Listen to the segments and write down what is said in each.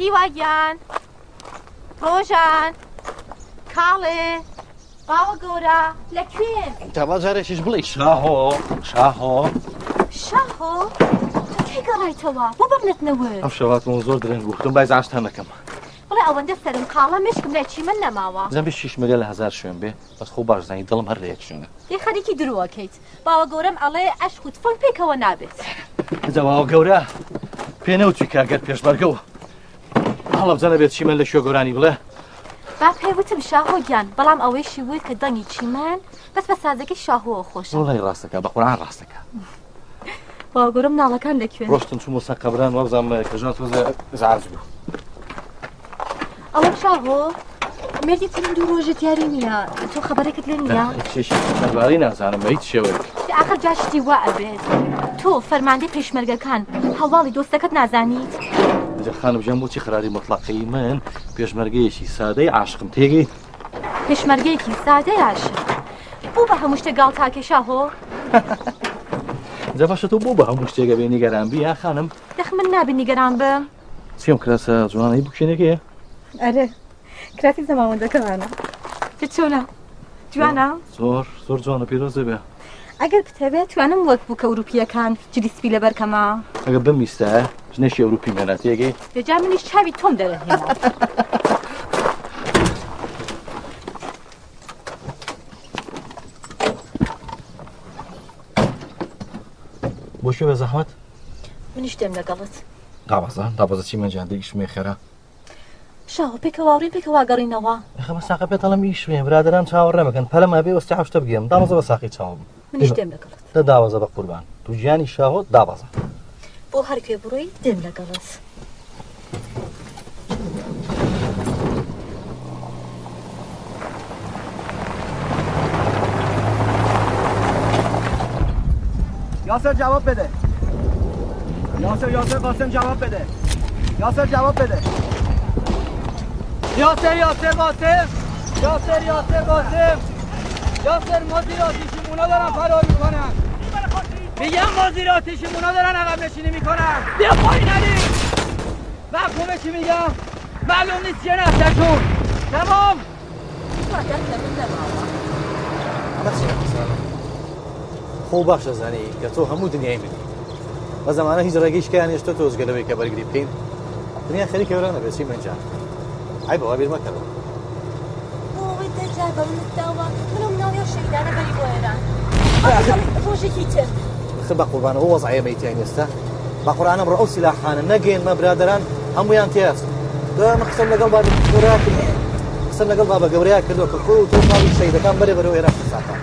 هیواگیان ڕۆژان کاڵێ. باوە گەورە. لەکوێن تاوا جارێکیش بڵێ شاهۆ شاهۆ. شاهۆ؟ تێگەڕایتەوە بۆ ببنێتنەوە ئەم شەواتمە زۆر درنگ گفتم بای ئاشتان نەکەم. بڵێ ئەوەندە سەرم کاڵە مشکم لە چی من نەماوە؟ زەمبی شیش مگە لە هزار شوێن بێ. بەس خۆ باش زانی دڵم هەر ڕێک شوێنە. یە خەریکی درۆکەیت باوە گەورەم ئەڵێ عشق و تفەن پێکەوە نابێت. جەواوە گەورە. پێ نەوتی کاگەر پێشبەرگەوە. هەڵم جەنە بێت چیمە لە شوێ گەورانی بڵێ. با پێوتم شاهۆگیان بەڵام ئەوەی شیوت کە دەنگی چیمان بەس بە سازەکەی شاهۆوە خۆش وڵی ڕاستەکە بە قورآن ڕاستەکە. باوە گەورەم ناڵەکان لەکوێن ڕۆشتن چوو سە قەبران وەبزانم کەژان تۆزە زارز بوو. ئەڵم شاهۆ مردی ترم دوو ڕۆژە دیاری نییە. تۆ خبرێکت لێ نییە چێشی سەرباری نازانم هیچ شێوەیەک آخر جاشتی وا ئەبێت. تۆ فەرماندەی پێشمەرگەکان هەواڵی دۆستەکەت نازانیت؟ خانم ژەم بۆچی خراری مطلقی من پێشمەرگەیەکی سادەی عاشقم تێگەی پێشمەرگەیەکی سادە یاش بوو بە هەموو شتە گاڵ تاکێشا هۆ جە باشە تۆ بۆ بە هەموو شتێگە بێ نیگەران بی یا خانم دەخ من نابی نیگەران بم چیم کراسە جوانەی بکشێنێکەیە ئەرێ کراتی زەماوەندەکەمانە چۆنا جوانە زۆر زۆر جوانە پیرۆزە بێ ئەگەر بتەوێت توانم وەک بوو کە ئەوروپیەکان جلیسپی لە بەرکەما ئەگە بمیستە نەشی ئەوروپی مێناتێگەی دەجا منیش چاوی تۆم دەرە بۆشی بە زەحمت؟ منیش دێم لەگەڵت. دابازان دابزە چی منجاندەیش مێ خێرا. شاو پێکەواڕی پێکەوا گەڕینەوە خەمە ساقە پێ دەڵم ئیش وێن برادران چاوە ڕێمەکەن پەلەما بێ وەستی هەشتە بگەم دامەزە بە ساقی چاوم. منیش دێم لەگەڵت. دە داوازە بە قوربان. تو گیانی شاوت دابازە. بۆ هەرکوێ بڕۆی دێم لەگەڵت یاسر جواب بده یاسر یاسر قاسم جواب بده یاسر جواب بده یاسر یاسر قاسم یاسر یاسر قاسم یاسر مازیر آتیشیمونا دارن فرار میکنن میگم مازیر آتیشیمونا دارن عقب نشینی می‌کنن. بیا پایین علی. مفهومه چی میگم؟ معلوم نیست چیه نفتشون تمام خۆ باشە زانی کە تۆ هەموو دنیای منی. بە زمانە هیچ ڕێگەی شکیان هێشتا تۆزگەلەوەی کە بەرگری بکەین دنیا خەری کەورانە بێچی منجان ئای بەوا بیر مەکەەوە ئەوەی دەجار بە منتاوە منم ناوی شەیدانە بەری بۆ ئێران ڕۆژێکی تر زیاتر بە قوربانەوە وەزعەیە بەیتیان يعني ئێستا بە قورانم ڕەو سیلاحانە نەگەین مە برادران هەمویان تێست دوام قسم لەگەڵ باگەوریا قسم لەگەڵ با بە گەوریا کردو کە خۆی و تۆ ماڵی شەیدەکان بەرێ بەرەوە ئێرە قساکان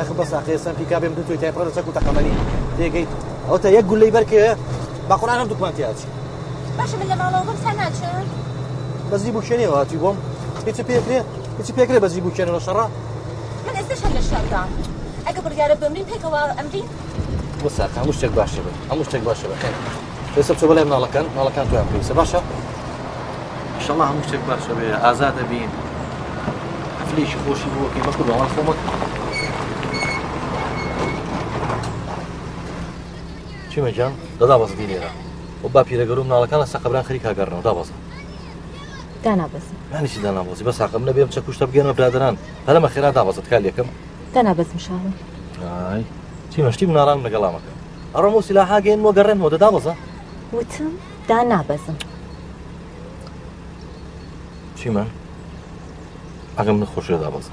یخ بە ساقێسم پیکا بێم دوی تای پرە چەک و تەقەمەنی تێگەیت ئەوتە یەک گولەی بەرکێ بە قورانم دوکمانتییاچ باش من لە ماڵەوەم سا ناچن بەزی بوو شوێنێ آه، هاتی بۆم هیچ پێ هیچ پێکرێ بەزی بوو کێنەوە شەڕە ئێستش هەر لە شەردان ئەگە بڕیارە بمرین پێکەوە ئەمرین ساک هەموو شتێک باشە بێت هەموو شتێک باشە بێت پێسە بچۆ بەلای مناڵەکان ناڵەکان تویان پێویستە باشە شەڵا هەموو شتێک باشە بێ ئازادە بین. فلیشی خۆشی بۆکەی بە کوردەوان خۆمەک چیمەجان دەدا بەزدی لێرە بۆ با پیرەگەر و مناڵەکان لە سەقبران خەری کاگەڕنەوە دابەزە دانابەزم یانیشی دانابۆزی بە ساقم نەبێم چە کوشتە بگەنەوە برادران هەرەمە خێرا دابەزت کال یەکەم دانابەزم شاوم ئای چیمەشتی مناڵان لەگەڵامەکە ئەڕۆ موسیلا هاگەین وە گەڕێنەوە دەدا بەزە وتم دانابەزم چیمە ئەگەم نەخۆشیە دابەزە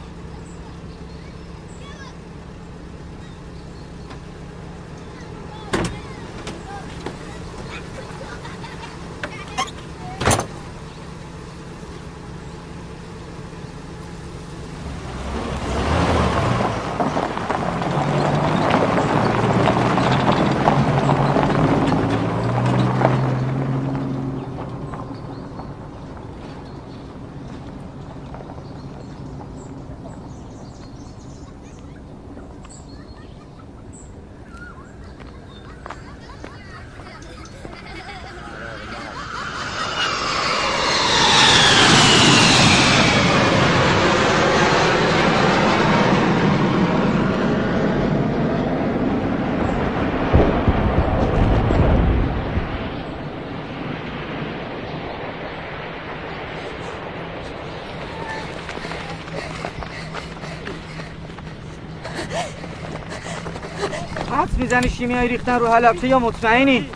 حدس می‌زنی شیمیایی ریختن رو حلبچه یا مطمئنی؟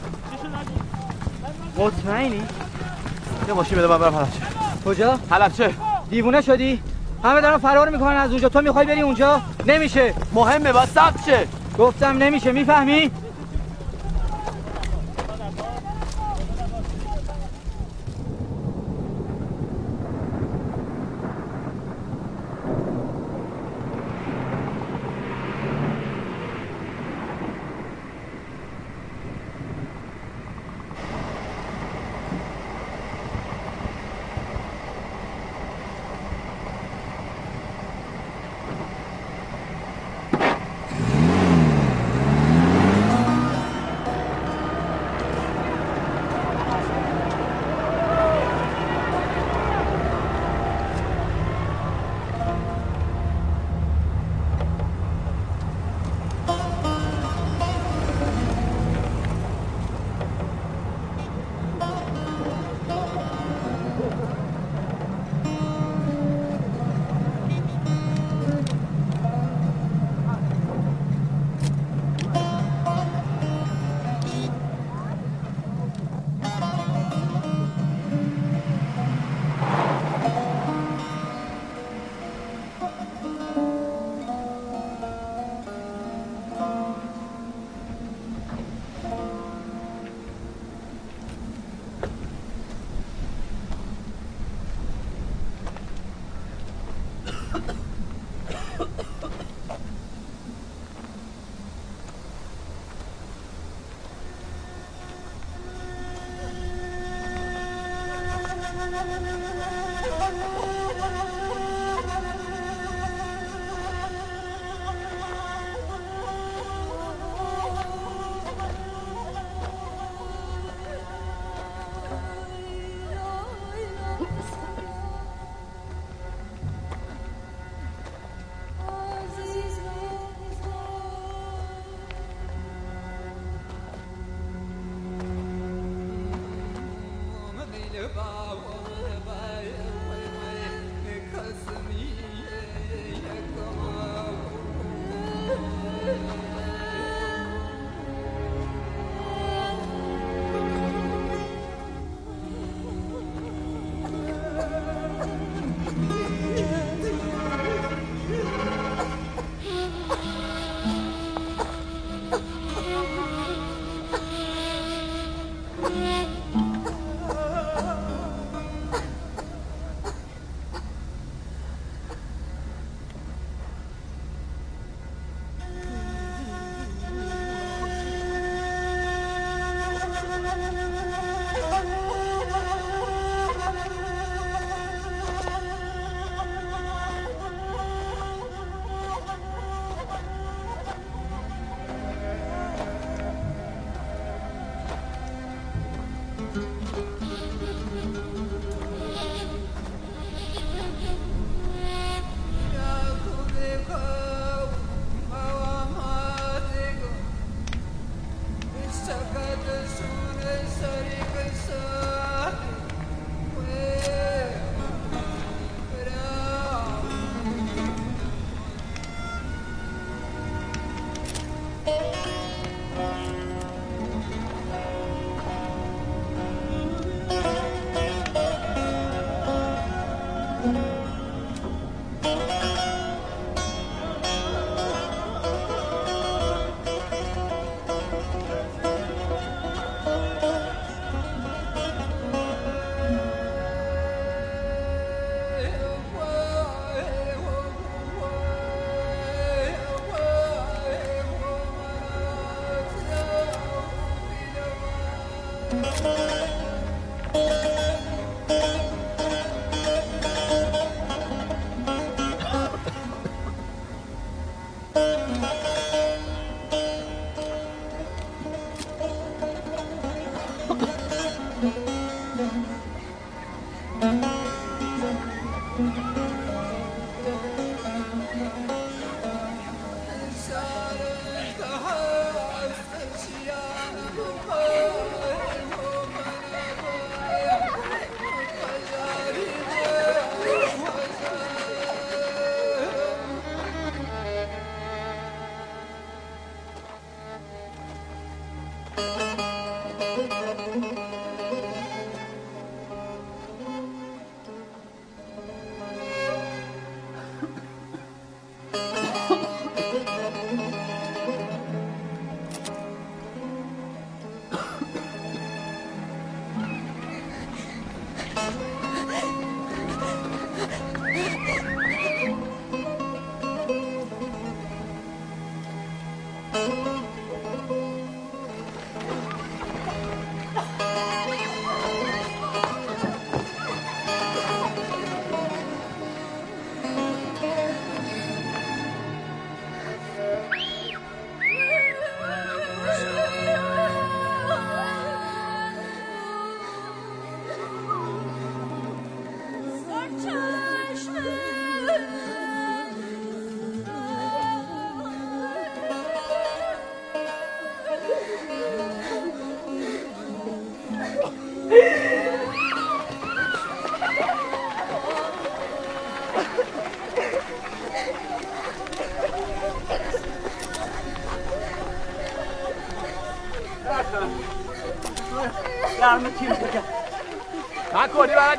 مطمئنی؟ یه ماشین بده من برم حلبچه کجا؟ حلبچه دیوونه شدی؟ همه دارن فرار می‌کنن از اونجا تو می‌خوای بری اونجا؟ نمیشه مهمه باید ثبت شه گفتم نمیشه می‌فهمی؟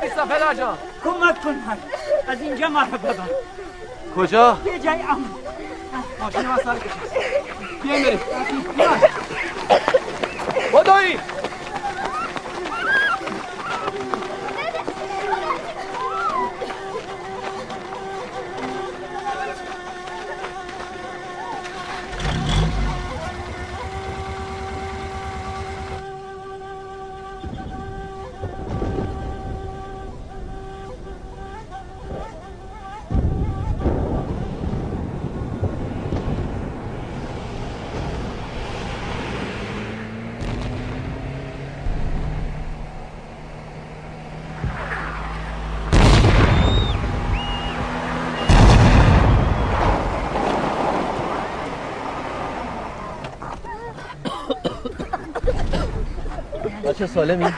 نیستم پدر جان کمک کن من از اینجا مرا ببر. کجا؟ یه جای امن ماشین من سر کشید. بیاین بریم. بچه سالمی؟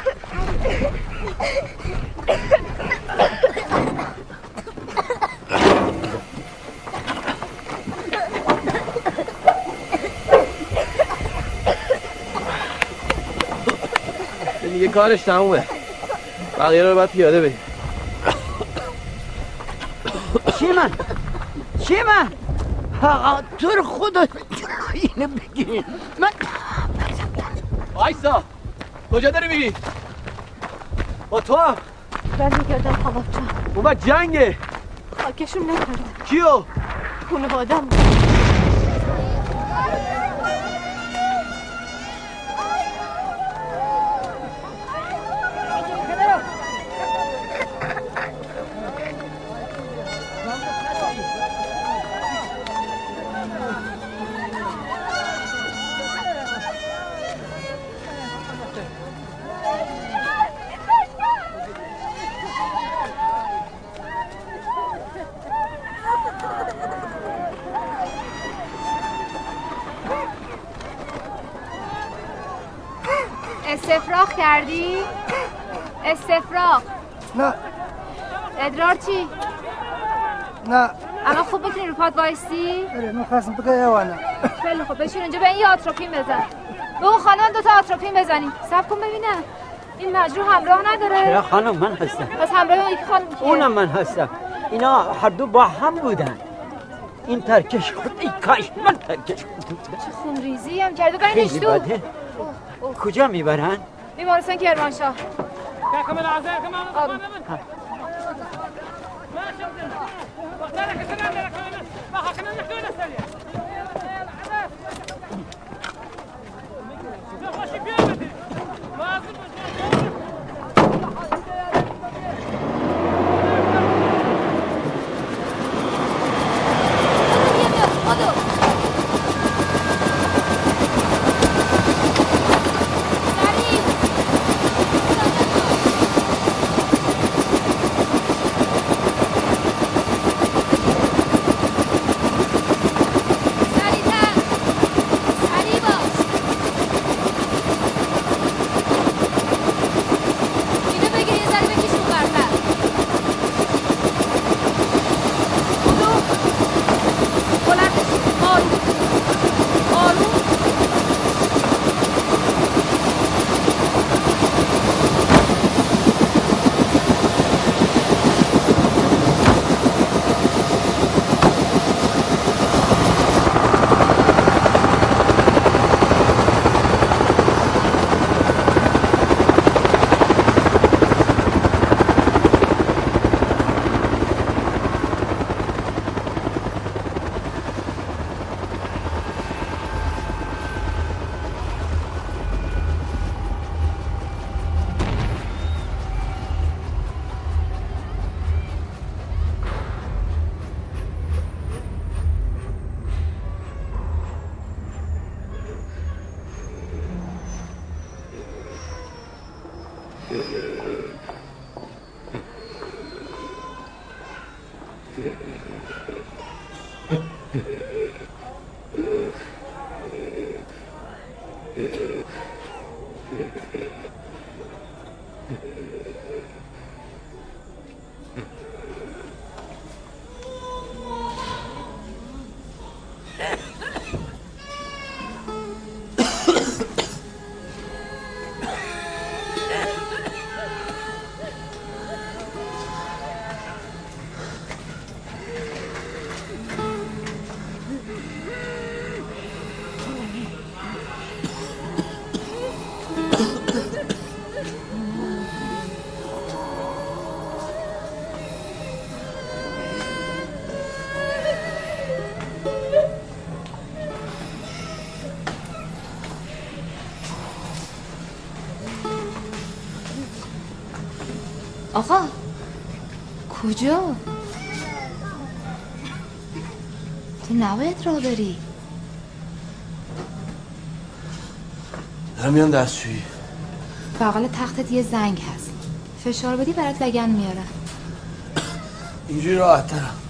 دیگه کارش تمومه. بقیه رو باید پیاده بریم. چی من؟ چی من؟ آقا تو رو خدا اینو بگیر من آیسا کجا داری میری؟ با تو هم. برمیگردم خانم جان. اومد جنگه. خاکشون نکردم کیو؟ خانوادم استفراغ کردی؟ استفراغ. نه. ادرار چی؟ نه. الان خوب می‌تونی رو پات وایستی؟ آره می‌خواستم بگه ایوانه خیلی خوب. بشین اونجا به این یه آتروپین بزن. بگو خانم دو تا آتروپین بزنیم. صبر کن ببینم این مجروح همراه چرا نداره خانم؟ من هستم. پس همراه اون یکی خانم کیه؟ اونم من هستم. اینا هر دو با هم بودن. این ترکش خود ای کاش من ترکش خود چه خونریزی هم کرده نشتو بده. کجا می‌برن؟ بیمارستان کرمانشاه آروم. آقا کجا؟ تو نباید را بری. میان دستشویی. بغل تختت یه زنگ هست. فشار بدی برات لگن میارن اینجوری راحت ترم.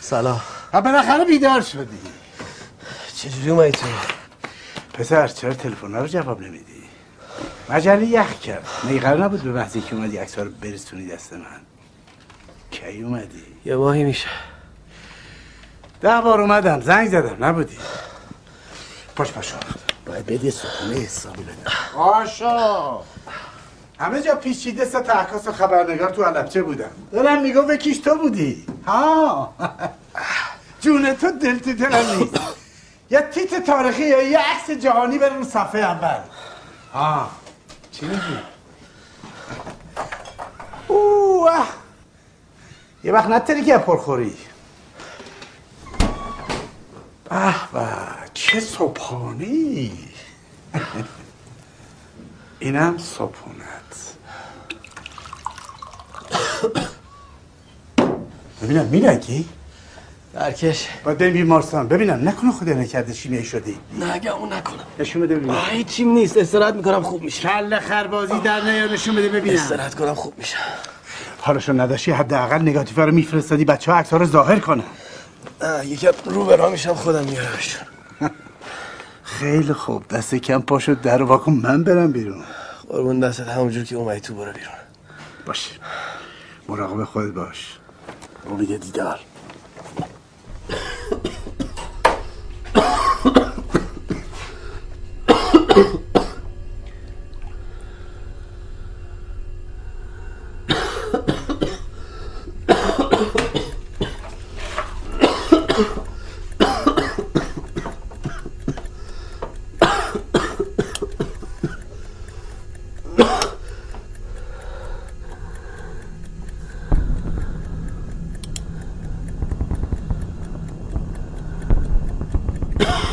سلام. ها بالاخره بیدار شدی. چجوری اومدی تو؟ پسر چرا تلفن رو جواب نمیدی؟ مجله یخ کرد. قرار نبود به محضی که اومدی عکس رو برسونی دست من؟ کی اومدی؟ یه ماهی میشه. ده بار اومدم. زنگ زدم. نبودی. پاش پاشو باید بدی سخونه حسابی بدم. پاشو همه جا پیچیده سه تحکاس و خبرنگار تو علبچه بودم دارم میگو بکیش تو بودی. ها. جون تو دل تو دلم نیست. یه تیت تاریخی یا یه عکس جهانی رو صفحه اول. ها. چی میگی؟ اوه. یه وقت نتری که پرخوری. به به چه صبحانی اینم صبحونت ببینم میرنگی؟ درکش. باید بریم بیمارستان ببینم نکنه خدا نکرده شیمیایی شدی؟ نه گمون نکنم نشون بده ببینم. هیچیم نیست. استراحت می‌کنم خوب میشه. کل خربازی در نیا نشون بده ببینم. استراحت کنم خوب میشه. حالشو نداشتی حداقل نگاتیو رو میفرستادی بچه ها عکس رو ظاهر کنن. یکم رو برا میشم خودم میارمشون خیلی خوب. دست کم پاشو در واکن من برم بیرون. قربون دستت همونجور که اومدی تو برو بیرون. باشه. مراقب خود باش. امید دیدار.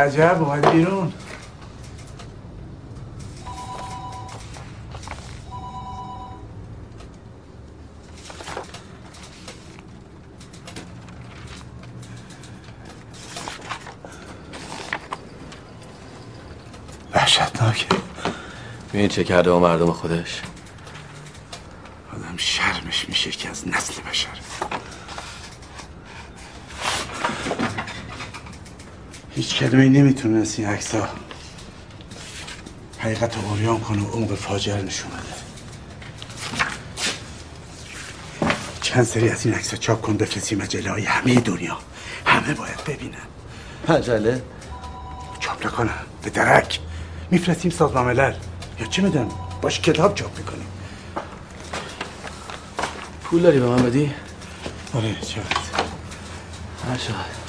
عجب اومد بیرون. وحشتناکه. می‌دونی چه کرده با مردم خودش آدم شرمش میشه که از نسل بشر هیچ کلمه نمی‌تونست این عکسا حقیقت رو اوریان کنه و عمق فاجعه نشون بده. چند سری از این عکسا چاپ کن بفرستی مجله های همه دنیا. همه باید ببینن. مجله؟ چاپ نکنن. به درک. میفرستیم سازمان ملل یا چه می‌دونم باش کتاب چاپ می‌کنیم. پول داری به من بدی؟ آره چقدر هر چقدر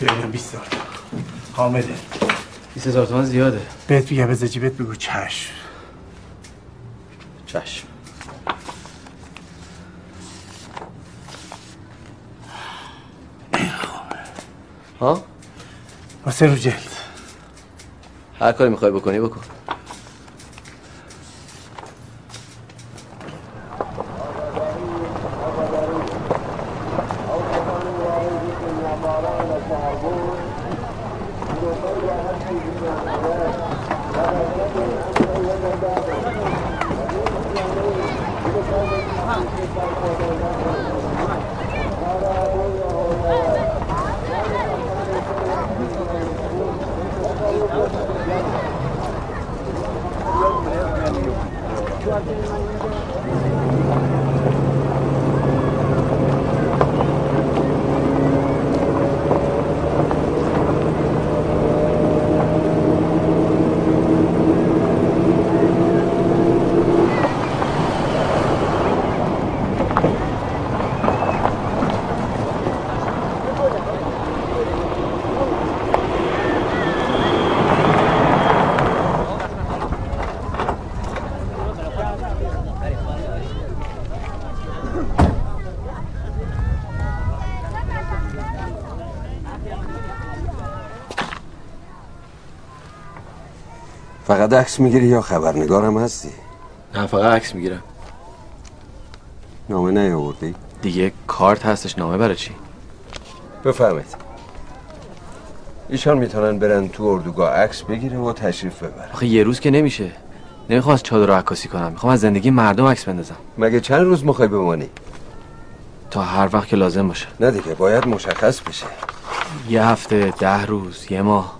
ببینم 20 هزار حامده 20 هزار تومن زیاده. بهت بگم بذار جیبت بگو؟ چشم. چشم. ها؟ واسه رو جلد هر کاری می‌خوای بکنی بکن. فقط عکس می‌گیری یا خبرنگارم هستی؟ نه فقط عکس می‌گیرم. نامه نیاوردی؟ دیگه کارت هستش نامه برای چی؟ بفهمید ایشان می‌تونن برن تو اردوگاه عکس بگیرن و تشریف ببرن. آخه یه روز که نمیشه. نمی‌خوام از چادر عکاسی کنم. می‌خوام از زندگی مردم عکس بندازم. مگه چند روز می‌خوای بمانی؟ تا هر وقت که لازم باشه. نه دیگه باید مشخص بشه. یه هفته ده روز یه ماه.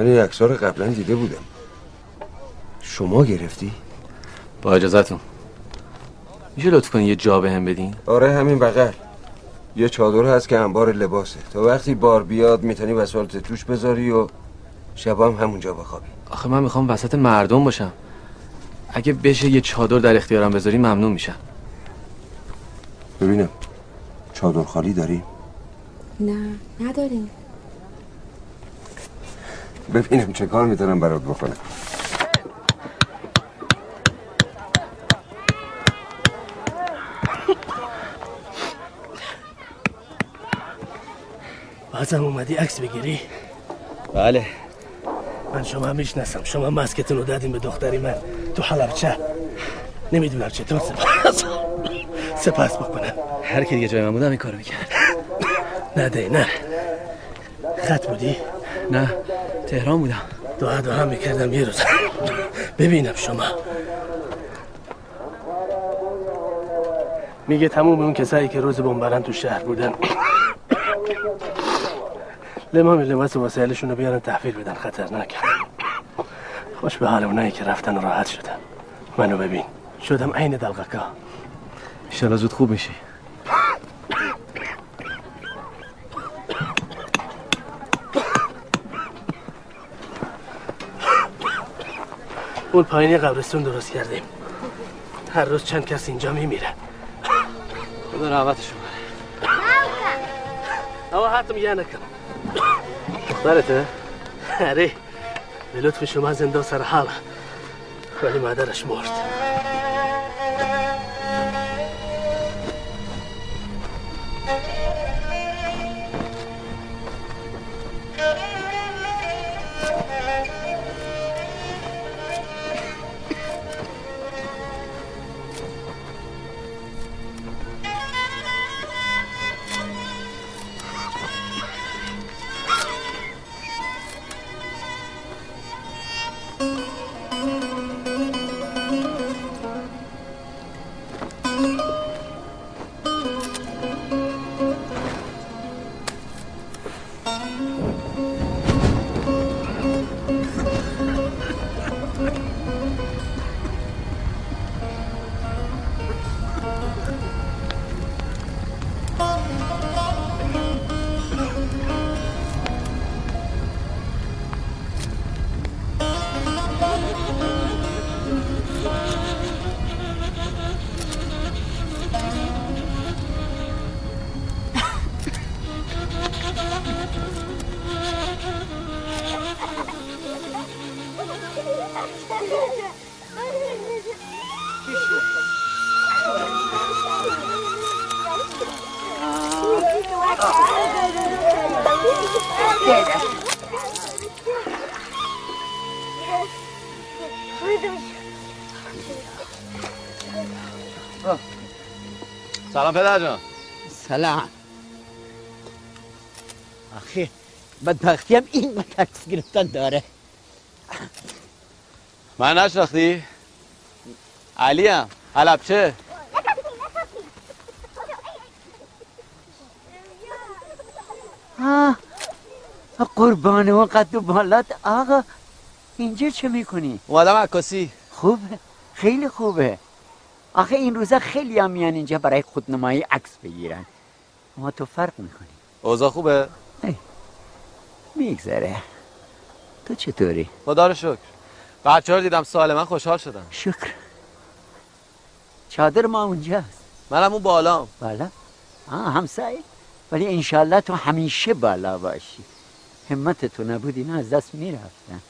من این عکس‌ها رو قبلا دیده بودم. شما گرفتی؟ با اجازتون میشه لطف کنی یه جا به هم بدین؟ آره همین بغل. یه چادر هست که انبار لباسه. تا وقتی بار بیاد می‌تونی وسایلت توش بذاری و شب هم همونجا بخوابی. آخه من می‌خوام وسط مردم باشم. اگه بشه یه چادر در اختیارم بذاری ممنون میشم. ببینم چادر خالی داری؟ نه نداریم. ببینم چه کار می‌تونم برات بکنم. بازم اومدی عکس بگیری؟ بله. من شما می‌شناسم. شما مسکتون رو دادیم به دختری من. تو حلبچه. نمی‌دونم چطور سپاس. سپاس بکنم. هر کی دیگه جای من بودم این کارو می‌کرد. نه دی نه. خط بودی؟ نه. تهران بودم. دعا دعا می‌کردم یه روز. ببینم شما. میگه تموم اون کسایی که روز بمباران تو شهر بودن. لمام لباس وسایلشون رو بیارن تحویل بدن. خطرناک. خوش به حال اونایی که رفتن و راحت شدن. منو ببین. شدم عین دلغکا ایشالا زود خوب میشی. اون پایین قبرستون درست کردیم. هر روز چند کس اینجا میمیره. خدا رحمتشون اما حتم یه نکن. دخترته؟ اره به لطف شما زنده سر حال ولی مادرش مرد. سلام پدر جان. سلام. آخه بدبختی هم این به تکس گرفتن داره. من نشناختی؟ علیم حلبچه آه قربان و قد و بالات آقا اینجا چه می‌کنی؟ اومدم عکاسی. خوبه. خیلی خوبه. آخه این روزا خیلی هم میان اینجا برای خودنمایی عکس بگیرن. اما تو فرق می‌کنی اوضاع خوبه؟ میگذره. تو چطوری؟ خدا رو شکر. بچه رو دیدم سال من خوشحال شدم. شکر. چادر ما اونجاست. منم اون بالام بالا؟ آه همسایه. ولی انشالله تو همیشه بالا باشی. همت تو نبود اینا از دست می‌رفتن.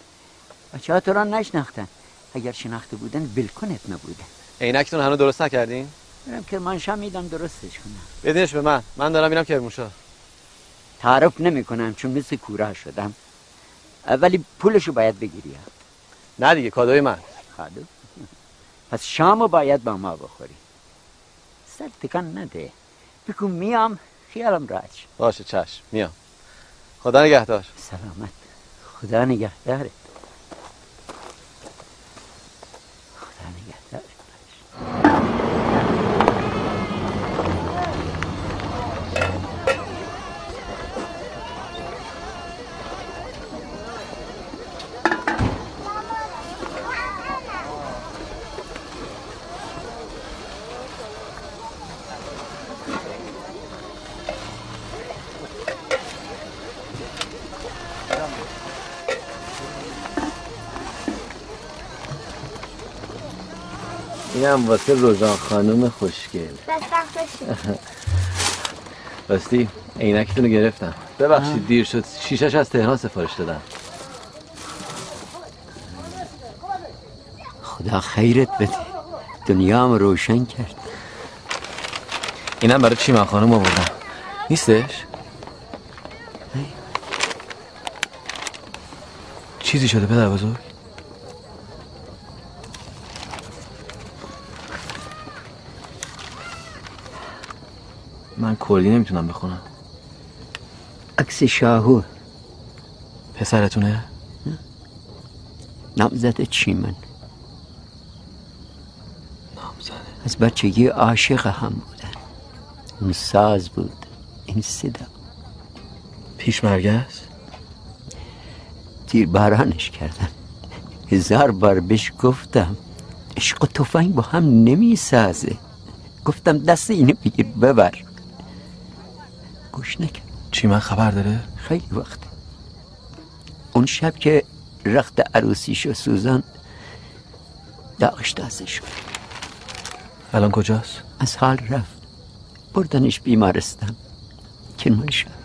بچه ها تو را نشناختن. اگر شناخته بودن بلکنت نبودن عینکتون هنوز درست نکردین؟ برم کرمانشاه میدم درستش کنم. بدینش به من. من دارم میرم کرمانشاه. تعارف نمی کنم چون مثل کورا شدم. ولی پولشو باید بگیری. نه دیگه کادوی من. کادو پس شامو باید با ما بخوری. سر تکان نده. بگو میام خیالم راحت شد. باشه چشم. میام. خدا نگهدار. سلامت. خدا نگهدارت Thank you. اینم واسه روزان خانم خوشگل. راستی عینکتون رو گرفتم. ببخشید دیر شد. شیشش از تهران سفارش دادم. خدا خیرت بده دنیا هم روشن کرد. اینم برای چیمن خانم آوردم؟ نیستش؟ چیزی شده پدر بزرگ؟ من کلی نمی‌تونم بخونم. عکس شاهو. پسرتونه؟ نامزد چیمن نامزده از بچگی عاشق هم بودن. اون ساز بود این صدا. پیش است؟ تیر بارانش کردن هزار بار بهش گفتم عشق و تفنگ با هم نمی سازه گفتم دست اینو بگیر ببر. گوش نکرد چی من خبر داره؟ خیلی وقت. اون شب که رخت عروسیشو سوزان داغش تازه شد الان کجاست؟ از حال رفت. بردنش بیمارستان. کرمانشاه سلام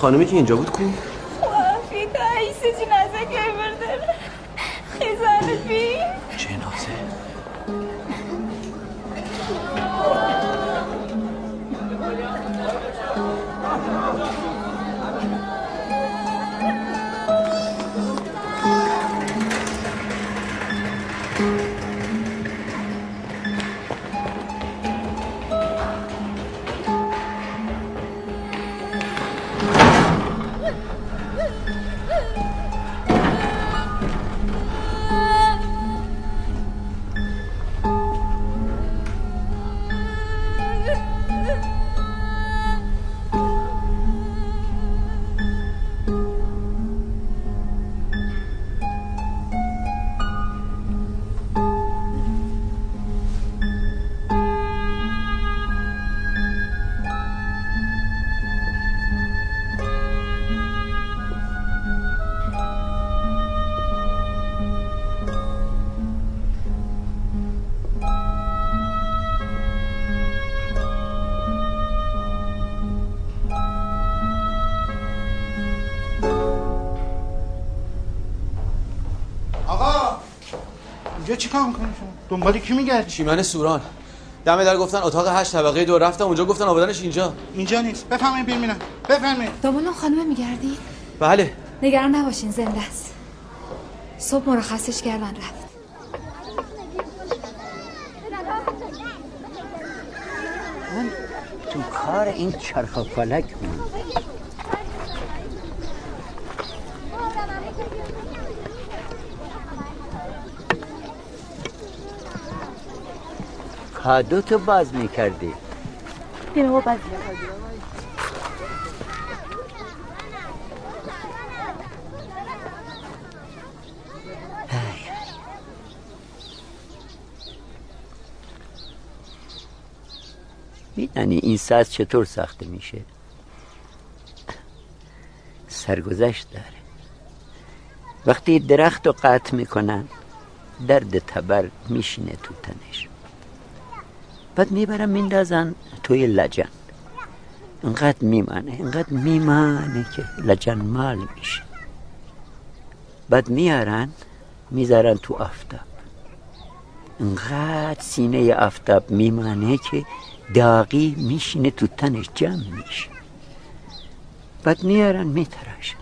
خانمی که اینجا بود کو؟ اینجا چی کار می‌کنی شما؟ دنبال کی میگردی؟ چیمن سوران. دم در گفتن اتاق هشت طبقه دو رفتم اونجا گفتن آوردنش اینجا. اینجا نیست. بفهمین ببینم بفهمین دنبال اون خانم میگردی؟ بله. نگران نباشین زنده است. صبح مرخصش کردن رفت. من تو کار این چرخ و فلک بود کادو تو باز می‌کردی. اینو با بعضی میدانی این ساز چطور ساخته میشه؟ سرگذشت داره. وقتی درخت رو قطع می‌کنن درد تبر میشینه تو تنش. بعد می‌برن میندازن توی لجن. انقدر میمانه انقدر میمانه که لجن مال میشه. بعد میارن می‌ذارن تو آفتاب. انقدر سینه آفتاب میمانه که داغی میشینه تو تنش جمع میشه. بعد میارن میتراشن.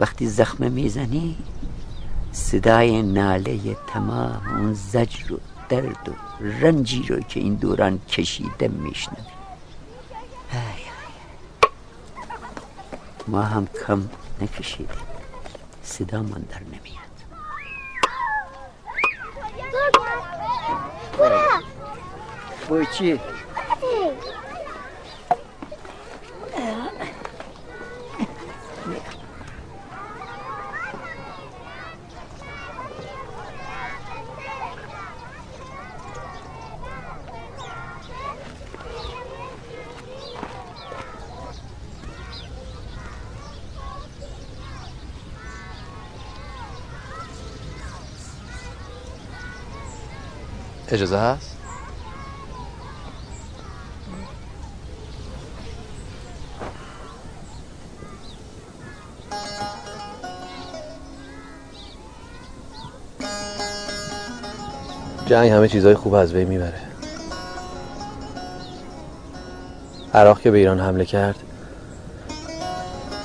وقتی زخم می‌زنی صدای ناله تمام اون زجر و درد و رنجی رو که این دوران کشیده میشنوی. ما هم کم نکشیدیم. صدا من در نمیاد. با چی؟ اجازه هست؟ جنگ همه چیزهای خوب از بین می‌بره. عراق که به ایران حمله کرد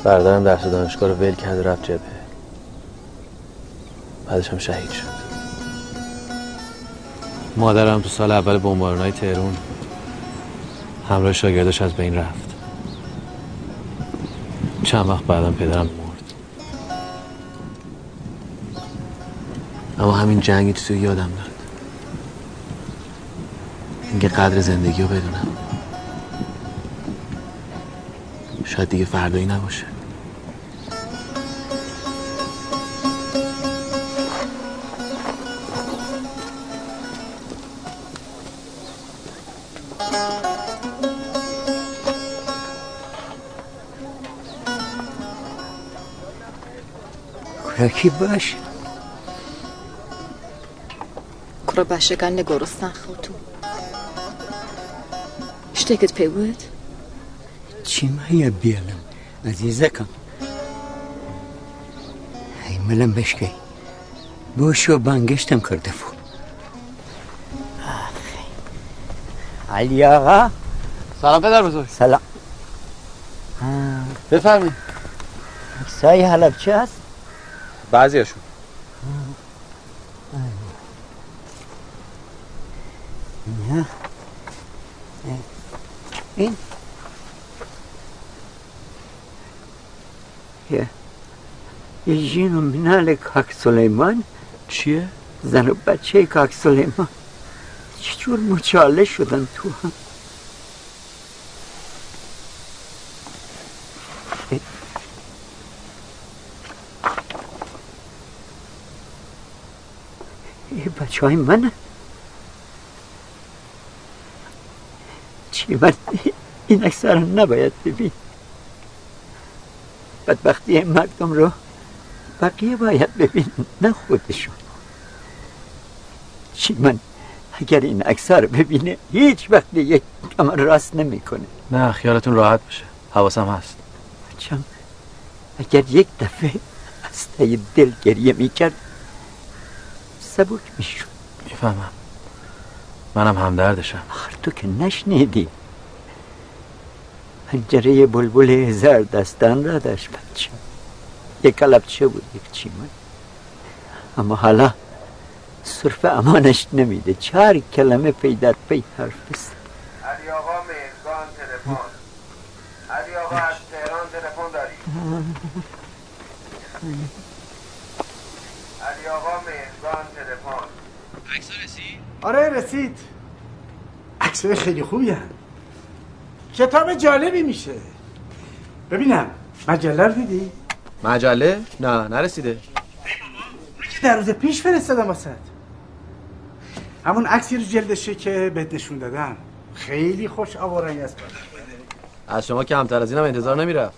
برادرم درس دانشگاه رو ول کرد و رفت جبهه. بعدش هم شهید شد. مادرم تو سال اول بمبارانهای تهرون همراه شاگرداش از بین رفت. چند وقت بعدم پدرم مرد. اما همین جنگ تو یادم داد اینکه قدر زندگی رو بدونم. شاید دیگه فردایی نباشه. Kuraki baş. Kura başlagan ne gorustan خوتو. اشتكت بيوت چیم هەیە بێڵم ئەزیزەکەم هەی مەلم بشکەی بۆ شۆ بانگەشتم کردەبوو علی آقا. سلام پدر بزرگ. سلام. بفرمایید. عکسای حلبچه هست؟ بعضیاشون. نه این. یه. جین و منال کاک سلیمان. چیه؟ زن و بچه کاک سلیمان. چجور مچاله شدن تو هم این بچه های منه چی من این اکثر نباید ببین. بدبختی مردم رو بقیه باید ببین نه خودشون. چی من اگر این اکثر ببینه هیچ وقت دیگه کمر راست نمی‌کنه. نه خیالتون راحت بشه حواسم هست. بچم اگر یک دفعه از تای دل گریه می‌کرد سبک می‌شد. می‌فهمم. منم همدردشم. آخر تو که نشنیدی. پنجره بلبل هزار دستان را داشت بچه. یک کلبچه بود یک چیمن اما حالا صرف امانش نمیده. چهار کلمه پی در پی حرف بست علی آقا میزبان تلفن. علی آقا از تهران تلفن داری علی آقا میزبان تلفن عکس رسید؟ آره رسید. عکسای خیلی خوبی هم. کتاب جالبی میشه. ببینم مجله رو دیدی؟ مجله؟ نه نرسیده. که در روز پیش فرستادم واسه همون عکسی رو جلدشه که بهت نشون دادم. خیلی خوش آوارنگ است. از شما کمتر از اینم انتظار نمی‌رفت.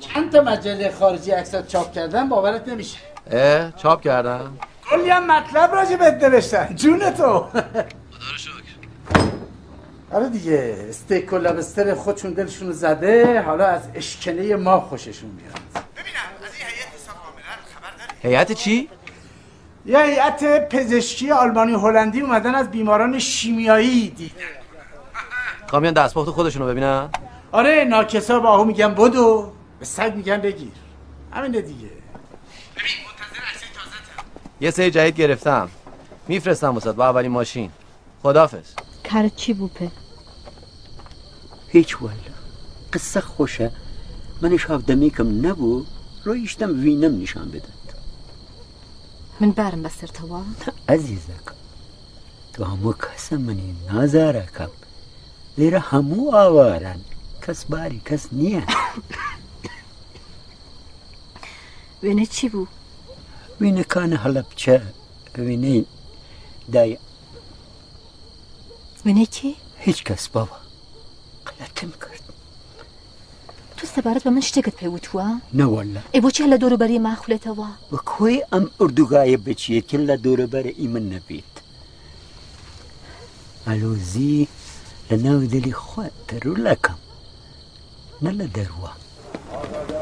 چند تا مجله خارجی عکسات چاپ کردن باورت نمیشه. اه چاپ کردم کلی هم مطلب راجع بهت نوشتن. جون تو. آره دیگه استیک و لبستر خودشون دلشون زده حالا از اشکنه ما خوششون میاد. هیئت چی؟ یه هیئت پزشکی آلمانی هلندی اومدن از بیماران شیمیایی دیدن کامیان دستپخت خودشونو ببینن؟ آره ناکسا با آهو میگن بدو به سگ میگن بگیر. همینه دیگه. یه سری جدید گرفتم. میفرستم واسات با اولین ماشین. خدافز کار چی بوپه هیچ والا. قصه خوشه. منش هفدمیکم نبو رویشتم وینم نشان بده من برم بسر توا عزیزک تو همو کس منی نازاره کم لیره همو آوارن. کس باری کس نیه. وینه چی بو؟ وینه کان حلبچه وینه دای وینه کی؟ هیچ کس بابا. قلتم کرد. تو سبارت به من شتێکت پێوتووە نه والله. ئێ بۆچی لە دۆروبەری ماخولێتەوە وەکۆی ئەم ئوردوگایە بچیەکە لە دۆرەبەرە ئیمن نەبێت ئەلۆزی لە ناو دلی خۆ تەرولەکەم نە لە دەروە. روژان ده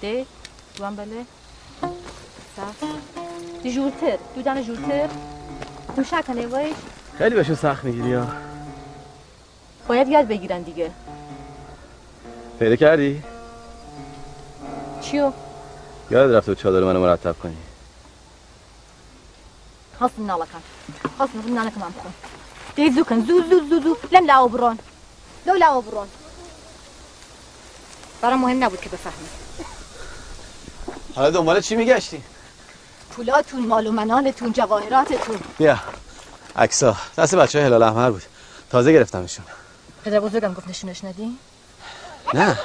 دوام بله. صف. دی جورتر دو دانه جورتر دوشک کنه وایش خیلی بهشون سخت می‌گیری یا باید یاد بگیرن دیگه. پیدا کردی؟ چیو؟ یاد رفته چادر منو مرتب کنی. خاصم نالكم خاصم نالكم عم بخون. دي زوكن زو زو زو زو لم لا برون. لو لا برون. برام مهم نبود که بفهمی. حالا دنبال چی میگشتی؟ پولاتون مال و منالتون جواهراتتون. بیا. عکسا دست بچه های هلال احمر بود. تازه گرفتمشون. پدر بزرگم گفت نشونش ندی نه.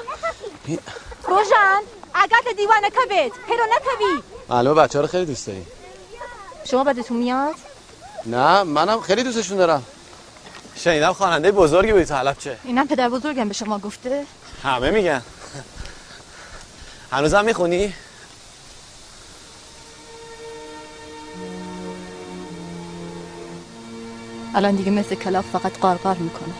روژان اگه دیوانه کبید هرو نکوی. معلومه بچه ها رو خیلی دوست داری شما بدتون میاد؟ نه منم خیلی دوستشون دارم. شنیدم خواننده بزرگی بودی تو حلب چه؟ اینم پدر بزرگم به شما گفته. همه میگن. هنوزم می‌خونی؟ الان دیگه مثل کلاف فقط قارقار می‌کنه.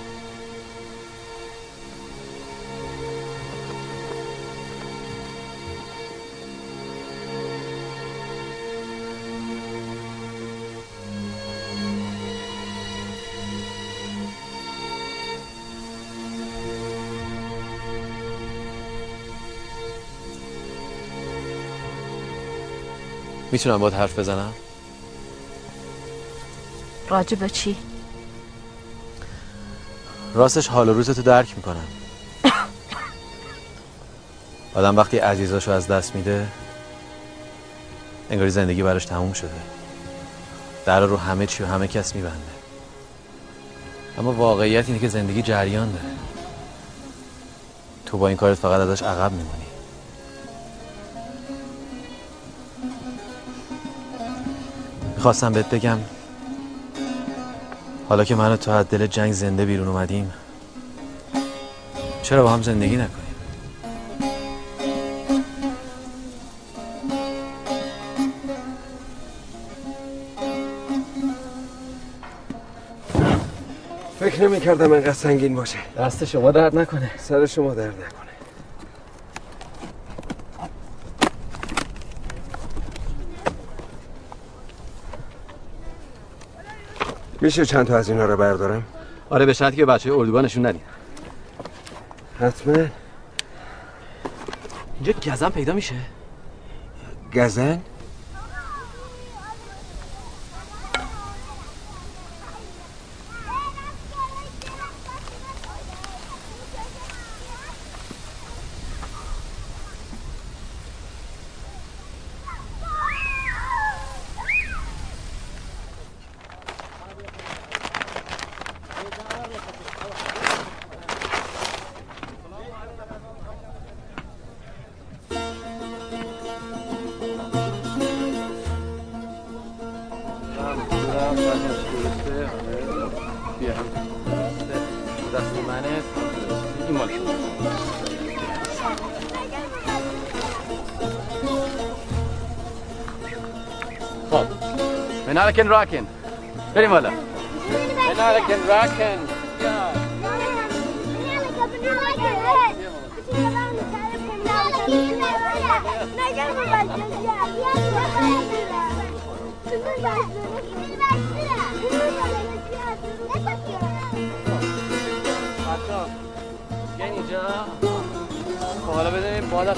می‌تونم باید حرف بزنم؟ راجع به چی؟ راستش حال و روزتو درک می‌کنم. آدم وقتی عزیزاشو از دست میده انگاری زندگی براش تموم شده. در رو همه چی و همه کس میبنده. اما واقعیت اینه که زندگی جریان داره. تو با این کارت فقط ازش عقب میمونی. می‌خواستم بهت بگم حالا که من تو از دل جنگ زنده بیرون اومدیم چرا با هم زندگی نکنیم؟ فکر نمی کردم اینقدر سنگین باشه. دست شما درد نکنه. سر شما درد نکنه. میشه چند تا از اینا رو بردارم؟ آره به شرطی که بچه اردوگاه نشون ندین حتما اینجا گزن پیدا میشه گزن؟ منالکن راکن بریم بالا راکن بچه‌ها، بیاین اینجا خب حالا بدونیم باد از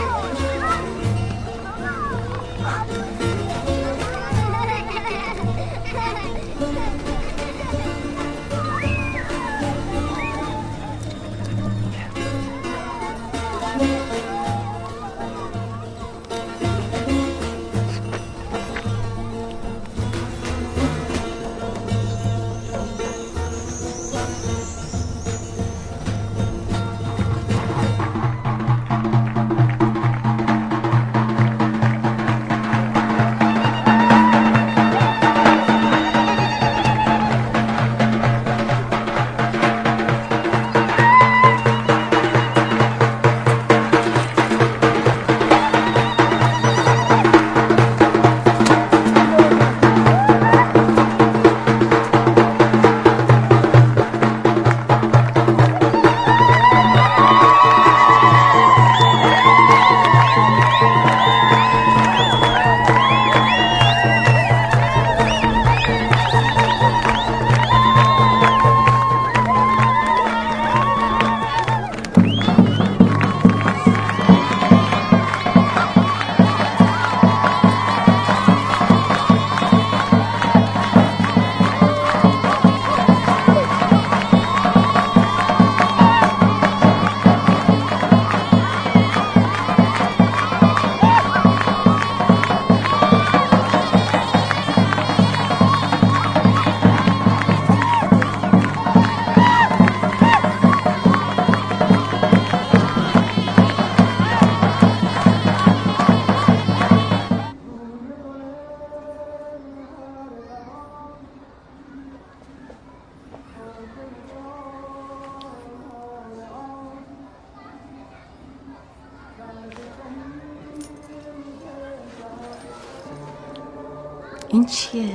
این چیه؟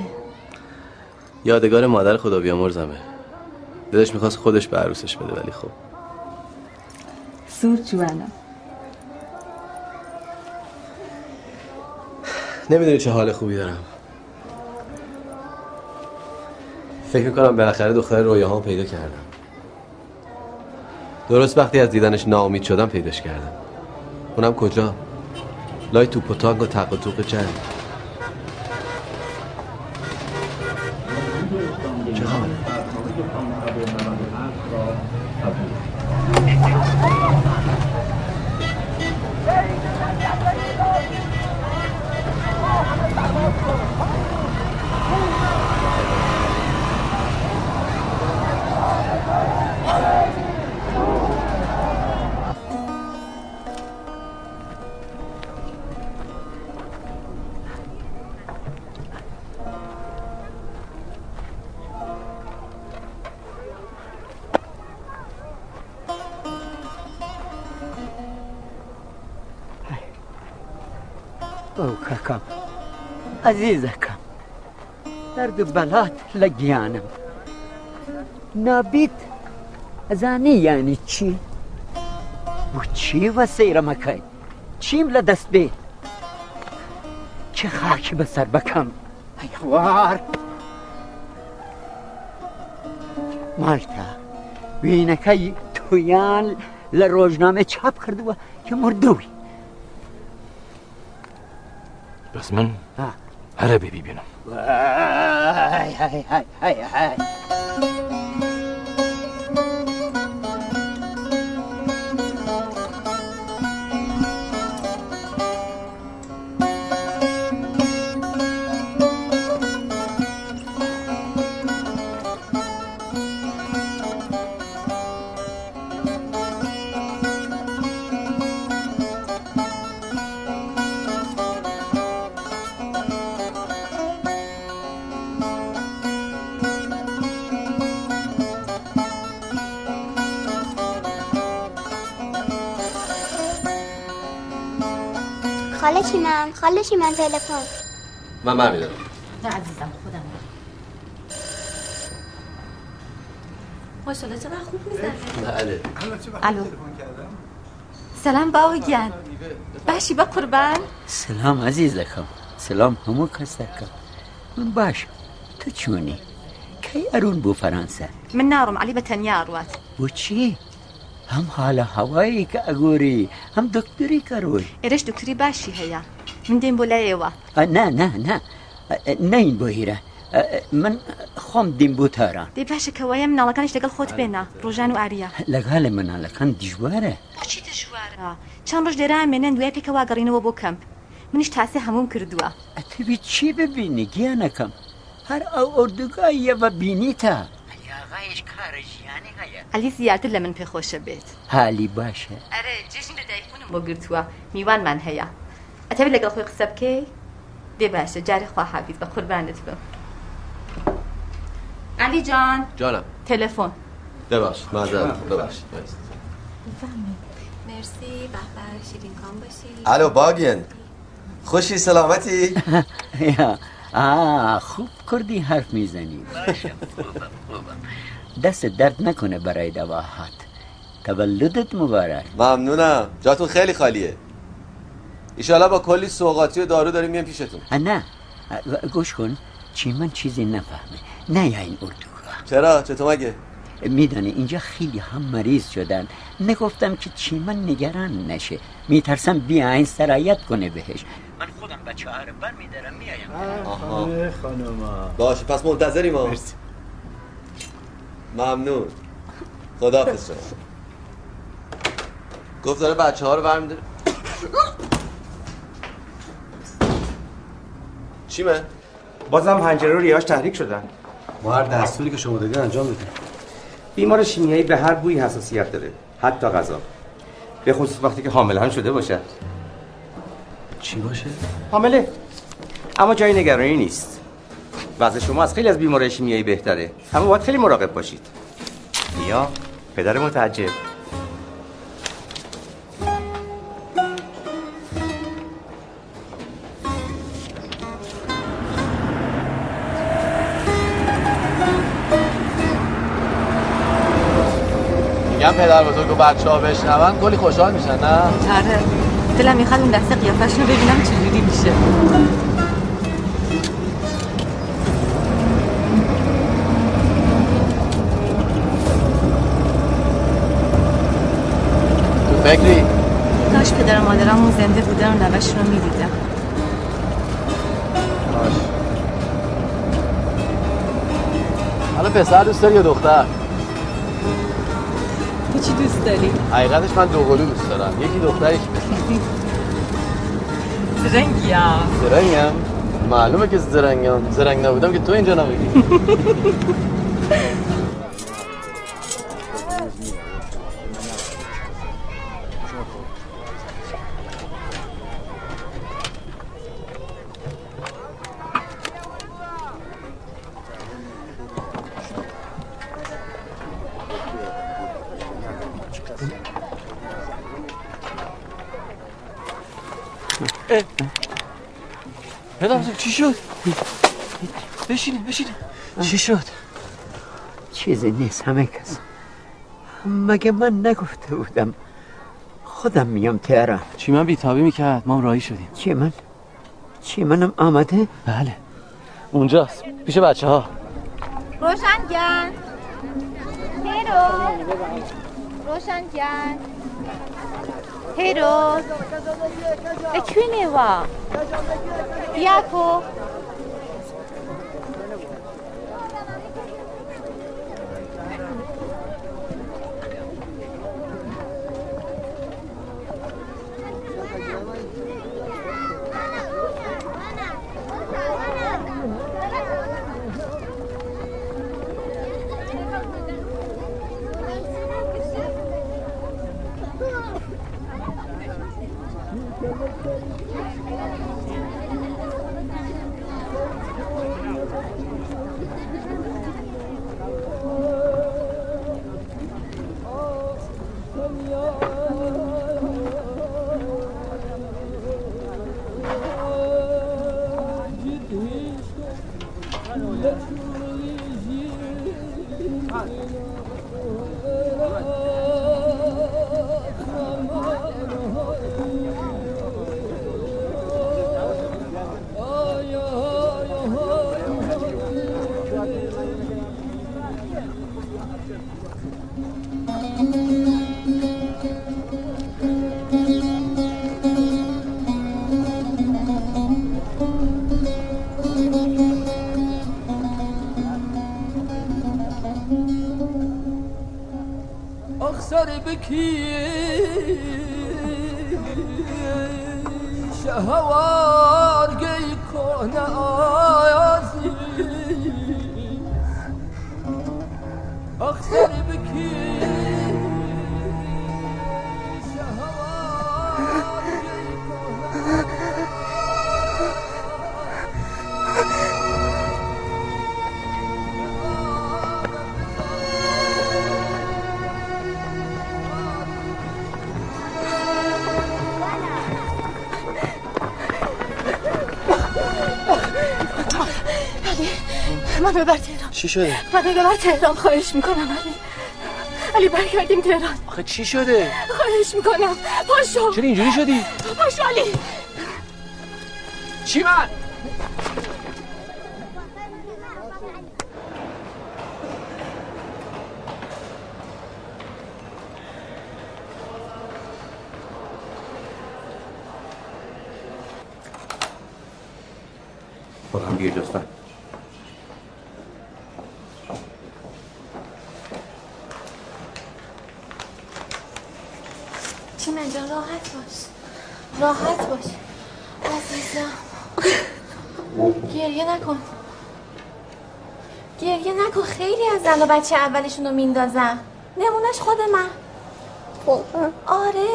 یادگار مادر خدا بیامرزمه. دلش می‌خواست خودش به عروسش بده ولی خب. زور جوانم نمی‌دونی چه حال خوبی دارم. فکر می‌کنم بالاخره دختر رویاهام پیدا کردم. درست وقتی از دیدنش ناامید شدم پیداش کردم. اونم کجا؟ لای توپ و تانگ و تق و توق چند. عزیزەکەم دەرد و بەلات لە گیانم. نابیت ئەزانی یانی چی؟ بۆچی وە سەیرەمەکەی؟ چیم لە دەست بێ؟ چه خاکی بەسەر بەکەم ئەیخوار مالتا وینەکەی تویان ڕۆژنامە چاپ کردووە کە مردووی. بس من؟ هره بی ببینم. های های های های های چیمن خاله چیمن تلفن. من برمیدارم. نه عزیزم خودم ماشاءالله چقدر خوب می‌زنه. بله. الو. سلام باوگیان. باشی با قربان. سلام عزیزەکەم سلام هەموو کەسەکە من باشم تو چۆنی کەی ئەرون بوو فەرەنسا من ناڕم علی بە تەنیا ڕوات بۆچی هەم حالە هەوایی کە ئەگۆری هەم دکتوری کەڕۆی ئێرەش دکتوری باشی هەیە من دێم بۆ لایەوە. نا نا نا. نین بۆ هیرە. من خۆم دیم بۆ تاران. دەی باشە کەوایە مناڵەکانش لەگەڵ خۆت بێنە ڕۆژان و ئاریە لەگالە مناڵەکان دیژوارە. بچی دژوارە؟ چەند ڕۆژ دێرا مێنێن دوای پێکەوا گەڕینەوە بۆ کەمپ منیش تاسێ هەموم کردووە. ئەتەوی چی ببینی؟ گیانەکەم. هەر ئەو ئۆردوگاییەوە بینیتە. ئەلی زیاتر لە من پێخۆشە بێت. حالی باشە. ئەرێ جێژن لە دایکبوونم. بۆ گرتووە. میوانمان هەیە. ئەتەوی لەگەڵ خۆی قسە بکەی دێ باشە جارێ خوا حافیز بە قوربانت بم علی جان جانم تلفن ببخش معذرت ببخش مرسی بهبه شیرین کام باشی الو باگین خوشی سلامتی یا آه خوب کردی حرف می‌زنی دست درد نکنه برای دواهات تولدت مبارک ممنونم جاتون خیلی خالیه ایشالا با کلی سوغاتی و دارو داریم میام پیشتون. نه. گوش کن. چی من چیزی نفهمه نه یا این اردو چرا؟ چطور مگه؟ میدانی اینجا خیلی هم مریض شدن. نگفتم که چی من نگران نشه. میترسم بیاین سرایت کنه بهش. من خودم بچه ها رو بر میدارم میایم آها. خانم باشه پس منتظریم ما ممنون. خدا شما. گفت داره بچه ها رو برمیداره. چیمه؟ بازم پنجره رو ریاش تحریک شدن. ما هر دستوری که شما دادین انجام میدیم. بیمار شیمیایی به هر بوی حساسیت داره حتی غذا. به خصوص وقتی که حامل شده باشد چی باشه؟ حامله. اما جای نگرانی نیست. وضع شما از خیلی از بیماری شیمیایی بهتره. اما باید خیلی مراقب باشید. بیا پدر متعجب. پدر بزرگ و بچه ها بشنون کلی خوشحال میشن نه؟ آره دلم می‌خواد اون دسته قیافش رو ببینم چجوری میشه تو فکری؟ کاش پدر و مادرم زنده بودن و نوشون رو می‌دیدم حالا پسر دوست داری یا دختر؟ چی دوست داری؟ حقیقتش من دوقلو دوست دارم. یکی دختر یکی پسر زرنگیم. زرنگم؟ معلومه که زرنگم. زرنگ نبودم که تو اینجا نبودی. چیزی نیست همه کس. مگه من نگفته بودم؟ خودم میام تهران. چی من بیتابی می‌کرد؟ ما راهی شدیم. چی من؟ چی منم آمده؟ بله. اونجاست. پیش بچه ها روشنگن هیرو. روشنگن هیرو. اکوینه وا بیاکو اخسر بکی ببر تهران چی شده؟ من ببر تهران خواهش می‌کنم علی علی برگردیم تهران آخه چی شده؟ خواهش می‌کنم پاشو چرا اینجوری شدی؟ پاشو علی چی من؟ برو هم بیر لطفا چیمن جان راحت باش راحت باش عزیزم گریه نکن گریه نکن خیلی از زن و بچه اولشون رو میندازن نمونش خود من. آره.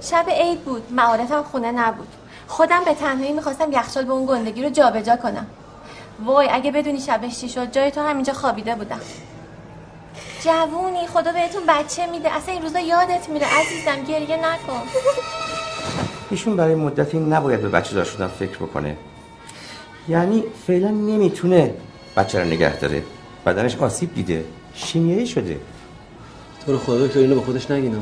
شب عید بود. معارفم خونه نبود. خودم به تنهایی می‌خواستم یخچال به اون گندگی رو جابجا کنم. وای اگه بدونی شبش چی شد جای تو همینجا خوابیده بودم. جوونی خدا بهتون بچه میده. اصلا این روزا یادت میره. عزیزم گریه نکن. ایشون برای مدتی نباید به بچه دار شدن فکر بکنه. یعنی فعلا نمی‌تونه بچه رو نگه داره. بدنش آسیب دیده. شیمیایی شده. تو رو خدا دکتر اینو به خودش نگینا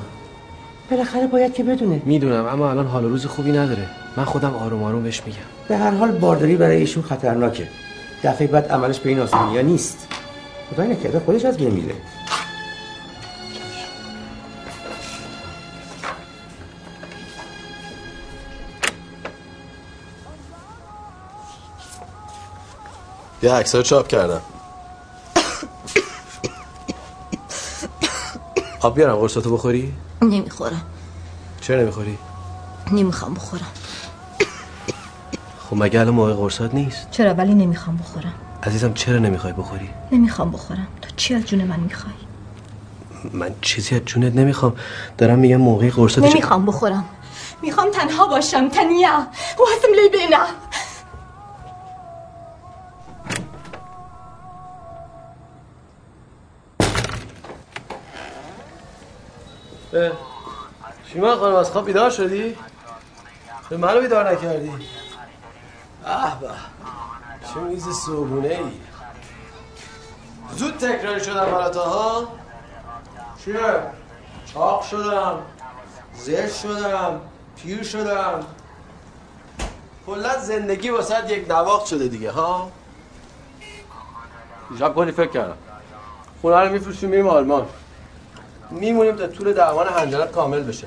بالاخره باید که بدونه. می‌دونم اما الان حال و روز خوبی نداره. من خودم آروم آروم بهش میگم. به هر حال بارداری برای ایشون خطرناکه. دفعه بعد عملش به این آسونی نیست. خدای نکرده خودش از بین میره. یه عکس چاپ کردم. آب بیارم قرصاتو بخوری؟ نمی‌خورم. چرا نمی‌خوری؟ نمی‌خوام بخورم. خب مگه الان موقع قرصات نیست؟ چرا؟ ولی نمی‌خوام بخورم. عزیزم چرا نمی‌خوای بخوری؟ نمی‌خوام بخورم. تو چی از جون من می‌خوای؟ من چیزی از جونت نمی‌خوام. دارم میگم موقع قرصات نمی‌خوام بخورم. می‌خوام تنها باشم تنیا. واسم لی شیما خانم از خواب بیدار شدی؟ به منو بیدار نکردی؟ اه به. چه میز صبحونه ای زود تکراری شدم برات ها چیه؟ چاق شدم. زشت شدم. پیر شدم. کلا زندگی واسه یک نواخت شده دیگه ها؟ دیشب کلی فکر کردم. خونه رو میفروشیم میریم آلمان. میمونیم تا طول درمان هنجرت کامل بشه.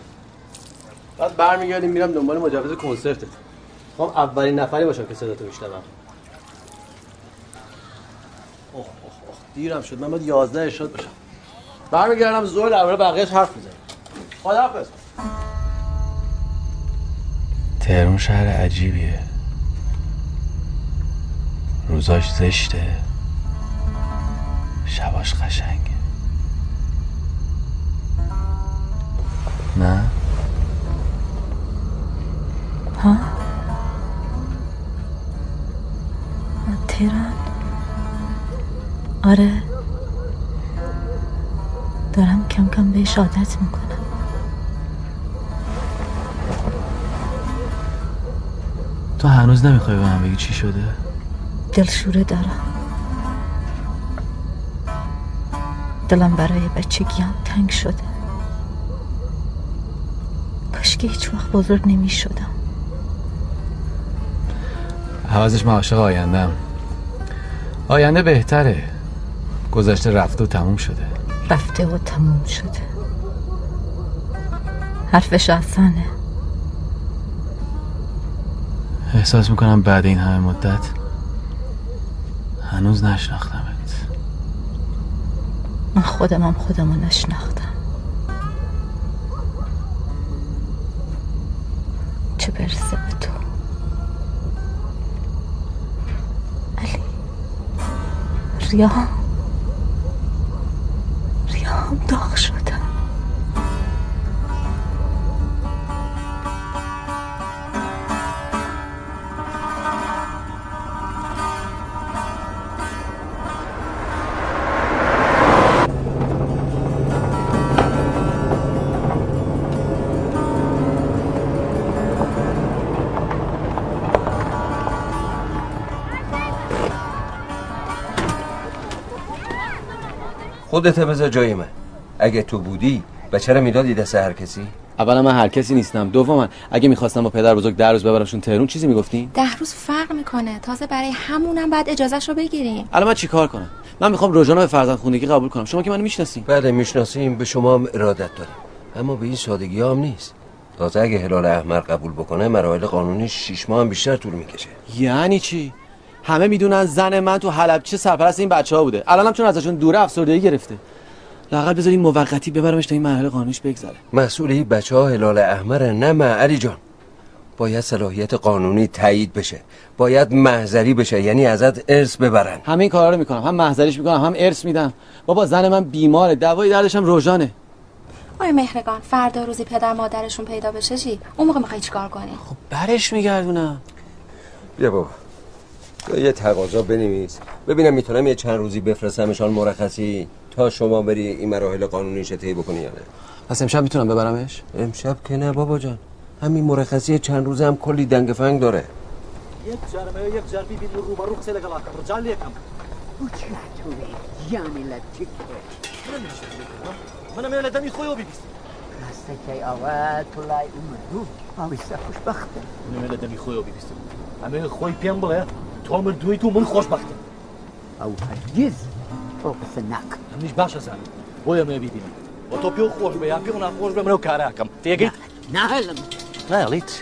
بعد برمیگردیم میرم دنبال مجوز کنسرتت خب اولین نفری باشم که صداتو میشنوم. اوه اوه دیرم شد. من باید 11 ارشاد باشم. برمیگردم زور درباره بقیه‌اش حرف می‌زنیم. خداحافظ تهرون شهر عجیبیه. روزاش زشته. شباش قشنگه. نه؟ ها؟ تهران. آره. دارم کم کم بهش عادت می‌کنم. تو هنوز نمی‌خوای به من بگی چی شده؟ دلشوره دارم. دلم برای بچگیام تنگ شده. کاش که هیچ وقت بزرگ نمی شدم حوضش من عاشق آیندم آینده بهتره. گذشته رفته و تموم شده. رفته و تموم شده. حرفش آسانه. احساس می‌کنم بعد این همه مدت هنوز نشناختمت. من خودمم خودمو نشناختم. چه برسه به تو؟ علی ریام ریام داغ شدم خودت بذار جای من. اگه تو بودی و چرا می‌دادی دست هر کسی؟ اولا من هر کسی نیستم. دوما اگه می‌خواستم با پدر بزرگ در روز ببرمشون تهرون چیزی می‌گفتین؟ ده روز فرق می‌کنه. تازه برای همونم بعد اجازهش رو بگیریم. الان من چیکار کنم؟ من می‌خوام روژانا به فرزند خونگی قبول کنم. شما که منو می‌شناسین. بله می‌شناسیم. به شما هم ارادت داریم. اما به این سادگی هم نیست. تازه اگه هلال احمر قبول بکنه مراحل قانونی شیش ماه هم بیشتر طول می‌کشه. یعنی چی؟ همه می‌دونن زن من تو حلبچه سرپرست این بچه ها بوده. الانم چون ازشون دوره افسردگی گرفته. لاقل بذارین موقتی ببرمش تا این مرحله قانونیش بگذره. مسئول این بچه ها هلال احمر نه من علی جان. باید صلاحیت قانونی تایید بشه. باید محضری بشه. یعنی ازت ارث ببرن. همه این کارا رو می‌کنم. هم محضریش می‌کنم هم ارث میدم. بابا زن من بیماره. دوای دردش هم روژانه. آی مهرگان فردا روزی پدر مادرشون پیدا بشه چی؟ اون موقع می‌خوای چیکار کنی؟ خب برش میگردونم. بیا بابا. یه تقاضا بنویس. ببینم می‌تونم یه چند روزی بفرستمشان مرخصی تا شما بری این مراحل قانونیش طی بکنی یا نه. پس امشب می‌تونم ببرمش؟ امشب که نه بابا جان. همین مرخصی چند روزه هم کلی دنگ فنگ داره. یک جرمه یک جربی بین رو برو خسیل گلا رجال لیکم او چکه منم یه لدمی خوی و بیبیست راسته که اول تو لای اومدو آویسته خوشبخته. منم یه لدمی خوی و بیبیست همه خوی پیم بله تو امر دوی تو من خوشبخته. او هرگز فوقس نک همیش باشه زن بویا می بیبینی و تو پیو خوش به یا پیو نخوش به منو کاره کم. تیگیت نه هلم نه. لیت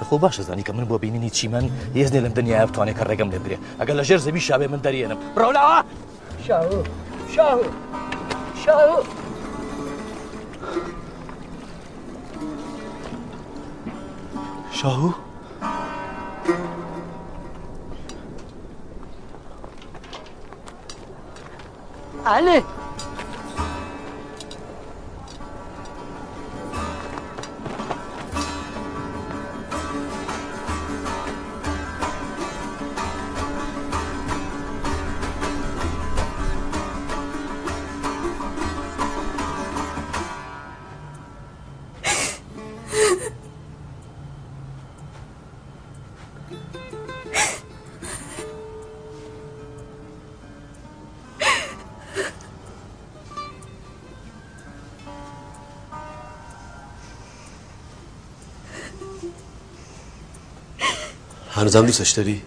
بخۆ باشە زانی کە من بۆ بینینی چی من هێز لێم دنیا بتوانێت کە ڕێگەم لێ برێ ئەگەر لە ژێر زەوی شاوێ من دەریێنم ڕەولاوە شاهو؟ شاهو هنوزم دوستش داری؟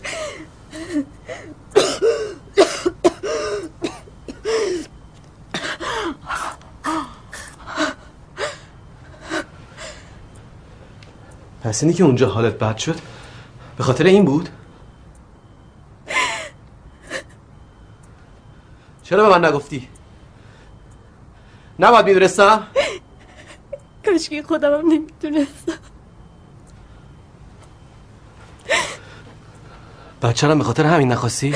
پس اینی که اونجا حالت بد شد به خاطر این بود؟ چرا به من نگفتی؟ نباید می‌دونستم؟ کاشکی خودم هم نمی‌دونستم بچه به خاطر همین نخواستی؟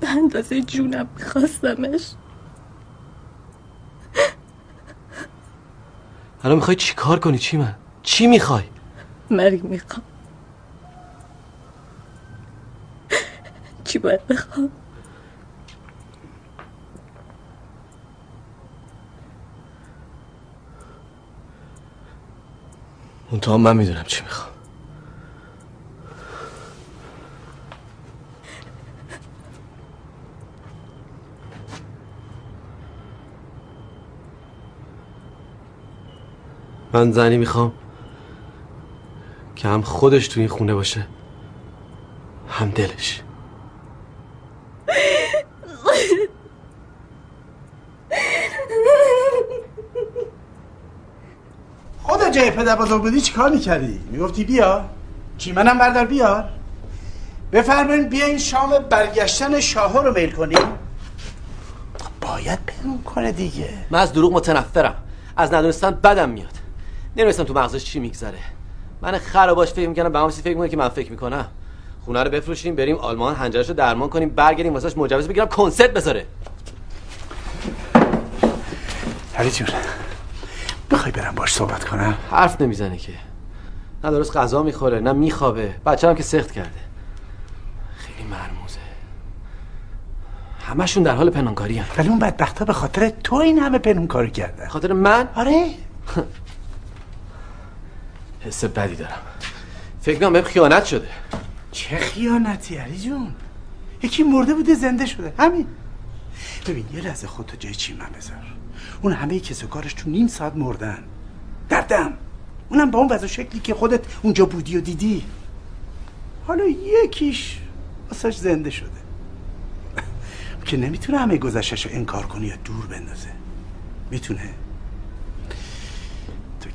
به اندازه جونم میخواستمش الان می‌خوای چی کار کنی چی من؟ چی می‌خوای؟ مرگ می‌خوام چی باید بخوام اون تا من می‌دونم چی می‌خوام من زنی می‌خوام که هم خودش توی این خونه باشه هم دلش. خود جای پدر بزرگ بودی چی کار می‌کردی؟ می‌گفتی بیا. چی منم بردار بیار. بفرمایین بیا این شام برگشتن شاهو رو میل کنیم. باید پنون کنه دیگه. من از دروغ متنفرم. از ندونستن بدم میاد. نمی‌دونستم تو مغزش چی میگذره. من خراباش فکر می‌کنم به همون فکر می‌کنه که من فکر می‌کنم. خونه رو بفروشیم بریم آلمان هنجرش رو درمان کنیم برگردیم واسش مجوز بگیرم کنسرت بذاره. علی جون می‌خوای برم باش صحبت کنم؟ حرف نمی‌زنه که. نه درست غذا می‌خوره نه میخوابه. بچه هم که سخت کرده. خیلی مرموزه. همشون در حال پنهانکاری هم ولی اون بدبختا به خاطر تو این همه پنهان کاری کرده. خاطر من؟ آره. حس بدی دارم. فکر کنم خیانت شده. چه خیانتی علی جون؟ یکی مرده بوده زنده شده. همین. ببین یه لحظه خودتو جای چی من بذار؟ اون همه کس و کارش تو نیم ساعت مردن. دردم. اونم با اون وضع شکلی که خودت اونجا بودی و دیدی. حالا یکیش واسش زنده شده. که نمی‌تونه همه گذشتش رو انکار کنی یا دور بندازه. می‌تونه؟ تو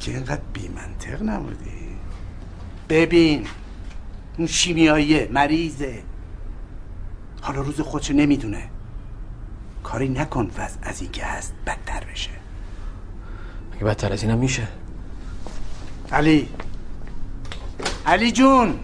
که اینقدر بی منطق نبودی؟ ببین اون شیمیاییه مریضه. حالا روز خودشو نمی‌دونه. کاری نکن وضع از این که هست بدتر بشه. مگه بدتر از اینم میشه؟ علی. علی جون.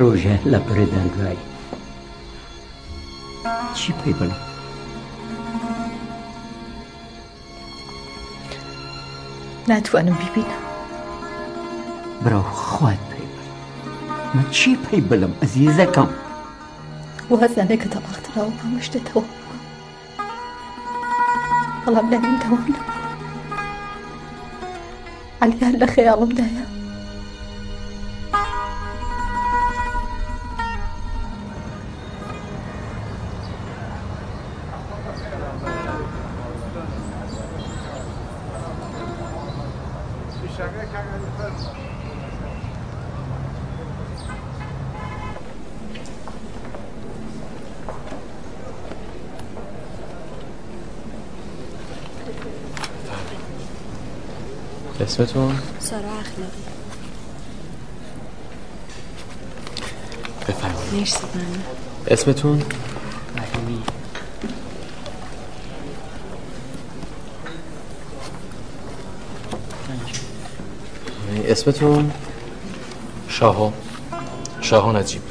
ڕۆژە لە پرێدان دوای چی پێی بڵێ ناتوانم بیبینە براو خوات پێی بڵێ من چی پێی بڵم ئەزیزەکەم وازانێک کە تەڵاختراوە هەموو شتێتەوە بەڵام لە من تەوانە علیان لە خەیاڵمدایە اسمتون؟ سارا اخلاقی بفرمایید مرسی ممنون اسمتون؟ رحیمی اسمتون؟ شاهو شاهو نجیب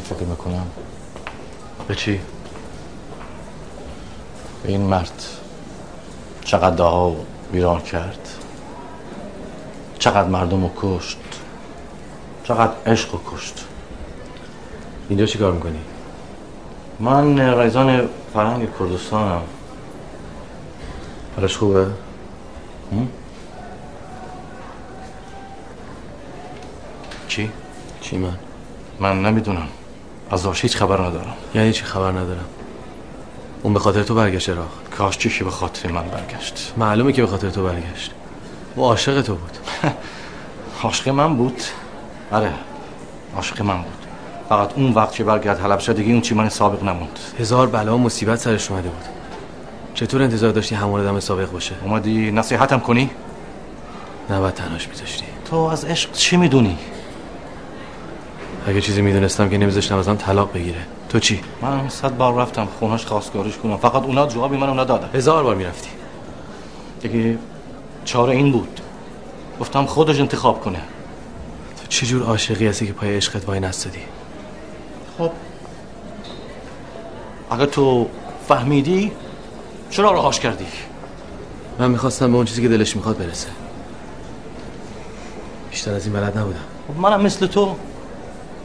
چی فکر می‌کنم به چی؟ به این مرد چقدر داها ویران کرد چقدر مردم رو کشت چقدر عشق رو کشت اینجا چی کار می‌کنی؟ من رایزان فرنگ کردستانم حالش خوبه؟ چی؟ چی من؟ من نمی‌دونم از داشت هیچ خبر ندارم. یعنی چی خبر ندارم. اون به خاطر تو برگشت راخ کاش چی که به خاطر من برگشت. معلومه که به خاطر تو برگشت. او عاشق تو بود. عاشق من بود؟ آره. عاشق من بود. فقط اون وقت که برگرد حلب شد دیگه اون چی من سابق نموند. هزار بلا و مصیبت سرش اومده بود. چطور انتظار داشتی همون آدم سابق باشه؟ اومدی نصیحتم کنی؟ نباید تنهاش میذاشتی. تو از عشق چی می‌دونی؟ اگه چیزی می‌دونستم که نمیذاشتم از آن طلاق بگیره. تو چی؟ من صد بار رفتم خونش خواستگاریش کنم. فقط اونا جوابی منو ندادن هزار بار می‌رفتی. دیگه چاره این بود. گفتم خودش انتخاب کنه. تو چه جور عاشقی هستی که پای عشقت وای نستادی؟ خب اگه تو فهمیدی چرا راهاش کردی؟ من می‌خواستم به اون چیزی که دلش می‌خواد برسه. بیشتر از این بلد نبودم. خب منم مثل تو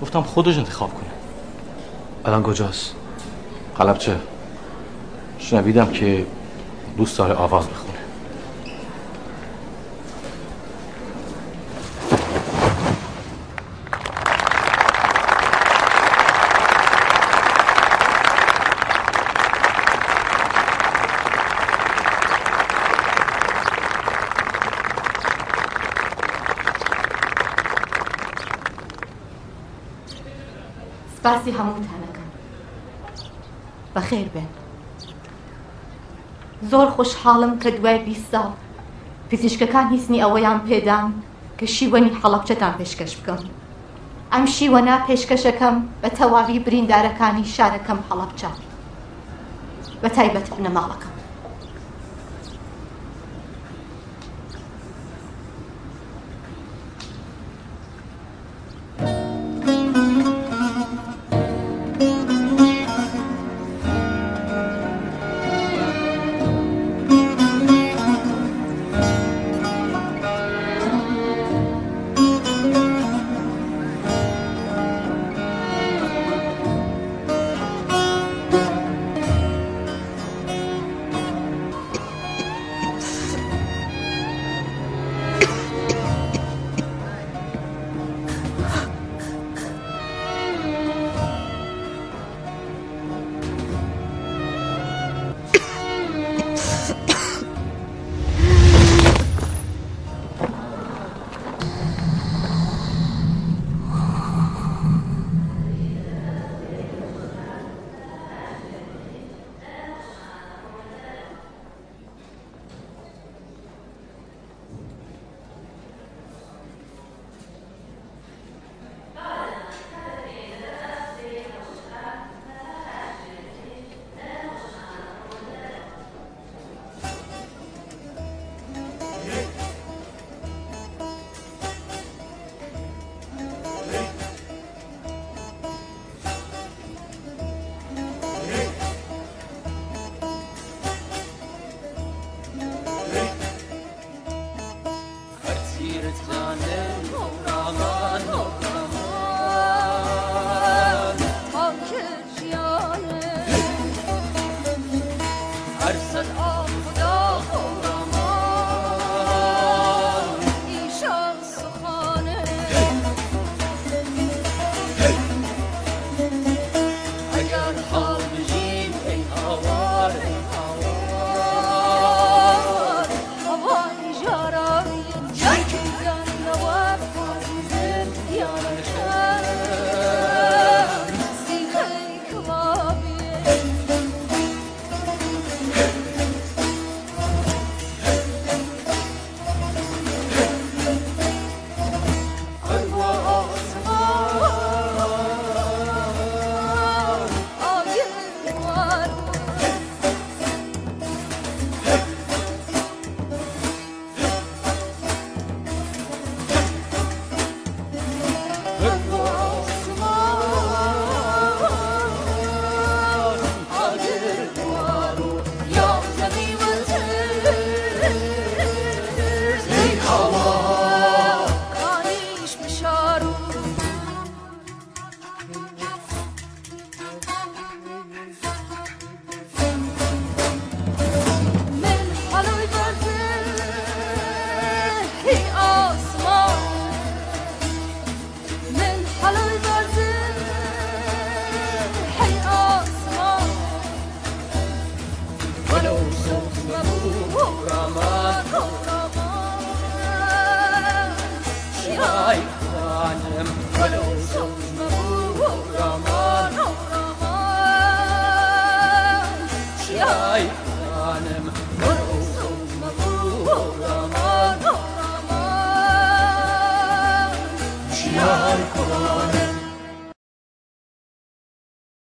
گفتم خودش انتخاب کنه. الان کجاست؟ قلبچه شنویدم که دوست داره آواز بخونه. بەخێر بێن. زۆر خۆشحاڵم کە دوای بیست ساڵ پزیشکەکان هیچنی ئەوەیان پێدان کە شیوەنی حەڵەبچەتان پێشکەش بکەم. ئەم شیوەنا پێشکەشەکەم بە تەواوی بریندارەکانی شارەکەم حەڵەبچە. بە تایبەت بنەماڵەکەم